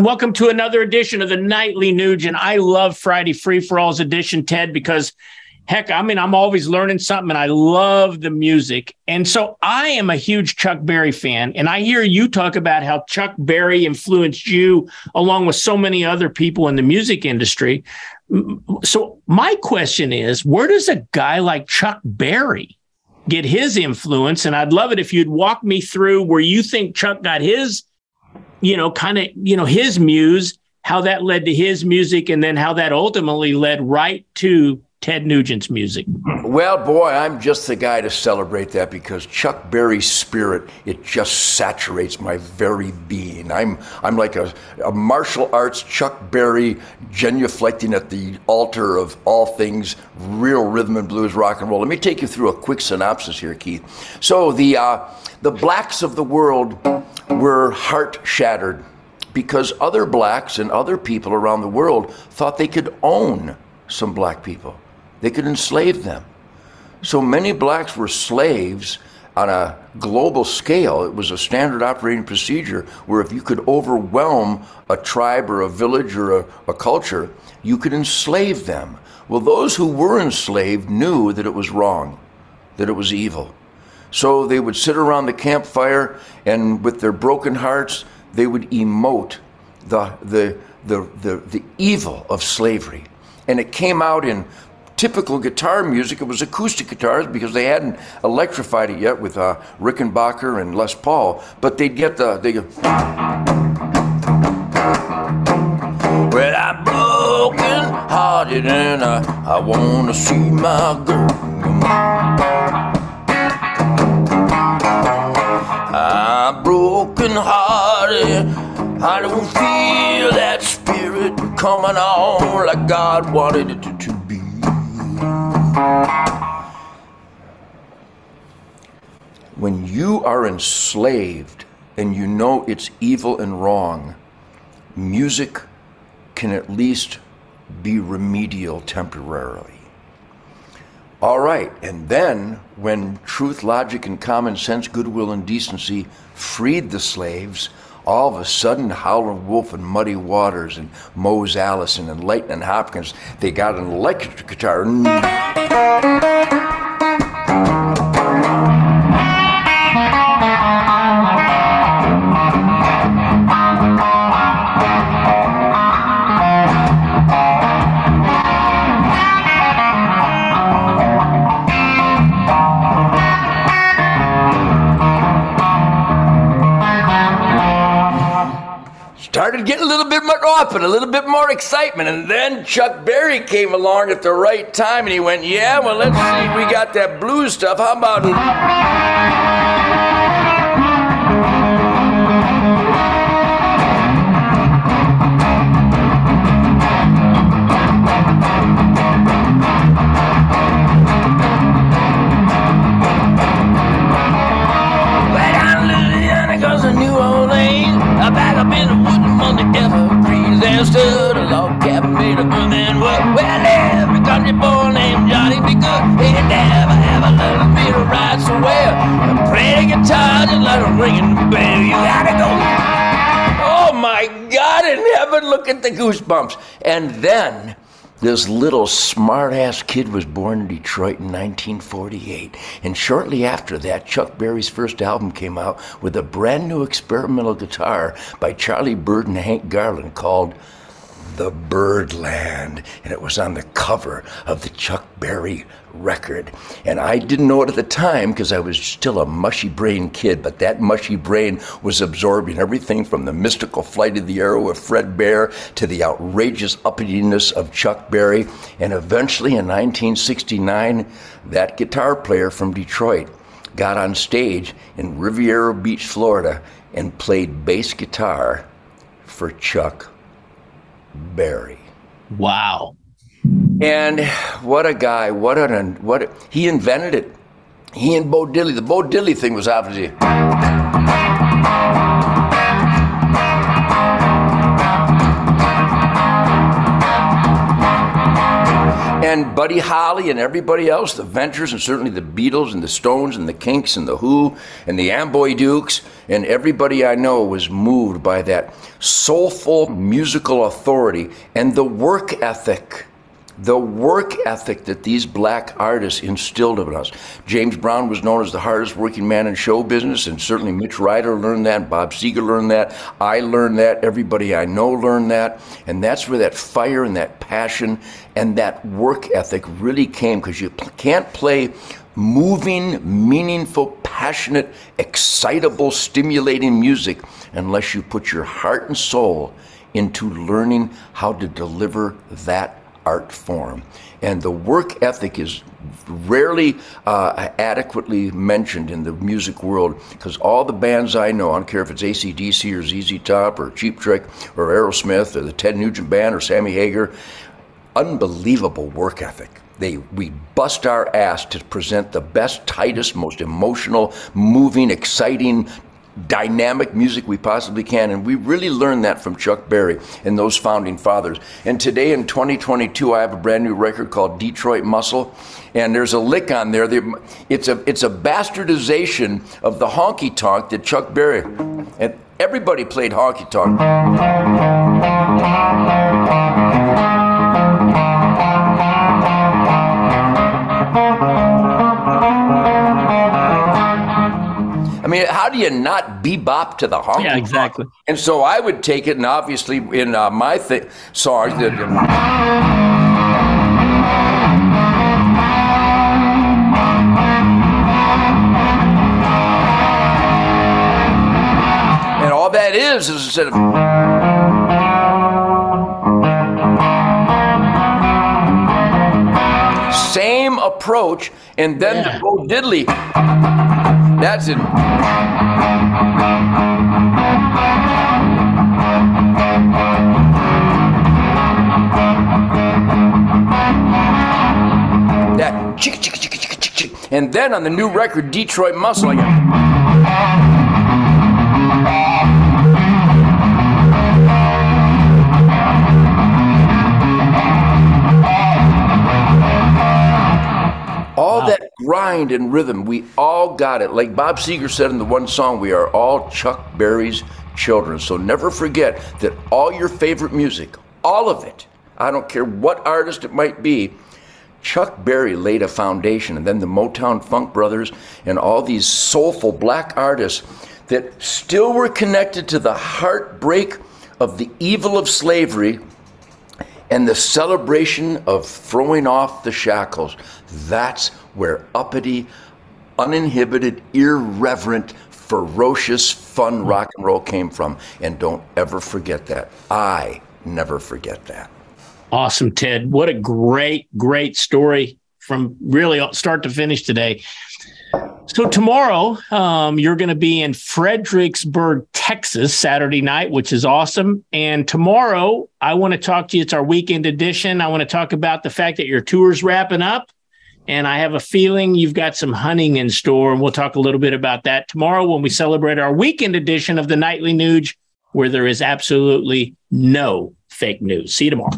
Welcome to another edition of the Nightly Nugent. I love Friday Free for All's edition, Ted, because heck, I mean, I'm always learning something and I love the music. And so I am a huge Chuck Berry fan. And I hear you talk about how Chuck Berry influenced you along with so many other people in the music industry. So my question is, where does a guy like Chuck Berry get his influence? And I'd love it if you'd walk me through where you think Chuck got his you know, kind of, you know, his muse, how that led to his music, and then how that ultimately led right to Ted Nugent's music? Well, boy, I'm just the guy to celebrate that because Chuck Berry's spirit, it just saturates my very being. I'm I'm like a, a martial arts Chuck Berry genuflecting at the altar of all things real rhythm and blues rock and roll. Let me take you through a quick synopsis here, Keith. So the uh, the blacks of the world were heart shattered because other blacks and other people around the world thought they could own some black people. They could enslave them. So many blacks were slaves on a global scale. It was a standard operating procedure where if you could overwhelm a tribe or a village or a, a culture, you could enslave them. Well, those who were enslaved knew that it was wrong, that it was evil. So they would sit around the campfire and with their broken hearts, they would emote the, the, the, the, the evil of slavery. And it came out in typical guitar music. It was acoustic guitars because they hadn't electrified it yet with uh, Rickenbacker and Les Paul. But they'd get the they go. Well, I'm broken hearted and I, I wanna see my girl. I'm broken hearted. I don't feel that spirit coming on like God wanted it to. When you are enslaved and you know it's evil and wrong, music can at least be remedial temporarily. All right, and then when truth, logic, and common sense, goodwill, and decency freed the slaves, all of a sudden Howlin' Wolf and Muddy Waters and Mose Allison and Lightnin' Hopkins, they got an electric guitar. Started getting a little bit more open, a little bit more excitement. And then Chuck Berry came along at the right time and he went, Yeah, well, let's see, we got that blues stuff. How about. Made of wood and wood. Well, every country boy named Johnny B. Goode, he never ever learned me to ride so well. And play the guitar just like a ringing bell. You gotta go. Oh my God in heaven, look at the goosebumps. And then this little smart-ass kid was born in Detroit in 1948, and shortly after that, Chuck Berry's first album came out with a brand new experimental guitar by Charlie Byrd and Hank Garland called the Byrdland, and it was on the cover of the Chuck Berry record. And I didn't know it at the time because I was still a mushy brain kid, but that mushy brain was absorbing everything from the mystical flight of the arrow of Fred Bear to the outrageous uppityness of Chuck Berry. And eventually in 1969, that guitar player from Detroit got on stage in Riviera Beach, Florida, and played bass guitar for Chuck Berry. Wow. And what a guy! What an what he invented it. He and Bo Diddley. The Bo Diddley thing was obviously. And Buddy Holly and everybody else, the Ventures and certainly the Beatles and the Stones and the Kinks and the Who and the Amboy Dukes and everybody I know was moved by that soulful musical authority and the work ethic the work ethic that these black artists instilled in us. James Brown was known as the hardest working man in show business, and certainly Mitch Ryder learned that, Bob Seger learned that, I learned that, everybody I know learned that, and that's where that fire and that passion and that work ethic really came because you can't play moving, meaningful, passionate, excitable, stimulating music unless you put your heart and soul into learning how to deliver that art form. And the work ethic is rarely uh, adequately mentioned in the music world because all the bands I know, I don't care if it's ACDC or ZZ Top or Cheap Trick or Aerosmith or the Ted Nugent Band or Sammy Hagar, unbelievable work ethic. They, we bust our ass to present the best, tightest, most emotional, moving, exciting, dynamic music we possibly can. And we really learned that from Chuck Berry and those founding fathers. And today in 2022, I have a brand new record called Detroit Muscle. And there's a lick on there. It's a, it's a bastardization of the honky tonk that Chuck Berry, and everybody played honky tonk. How do you not bebop to the honky? Yeah, exactly. And so I would take it, and obviously in uh, my th- songs that. and all that is is instead of. Same approach, and then yeah. the Bo That's it. That. And then on the new record, Detroit Muscle, I grind and rhythm, we all got it. Like Bob Seger said in the one song, we are all Chuck Berry's children. So never forget that all your favorite music, all of it, I don't care what artist it might be, Chuck Berry laid a foundation, and then the Motown Funk Brothers and all these soulful black artists that still were connected to the heartbreak of the evil of slavery and the celebration of throwing off the shackles. That's where uppity, uninhibited, irreverent, ferocious, fun rock and roll came from. And don't ever forget that. I never forget that. Awesome, Ted. What a great, great story from really start to finish today. So tomorrow, um, you're going to be in Fredericksburg, Texas, Saturday night, which is awesome. And tomorrow, I want to talk to you. It's our weekend edition. I want to talk about the fact that your tour's wrapping up, and I have a feeling you've got some hunting in store, and we'll talk a little bit about that tomorrow when we celebrate our weekend edition of the Nightly Nuge, where there is absolutely no fake news. See you tomorrow.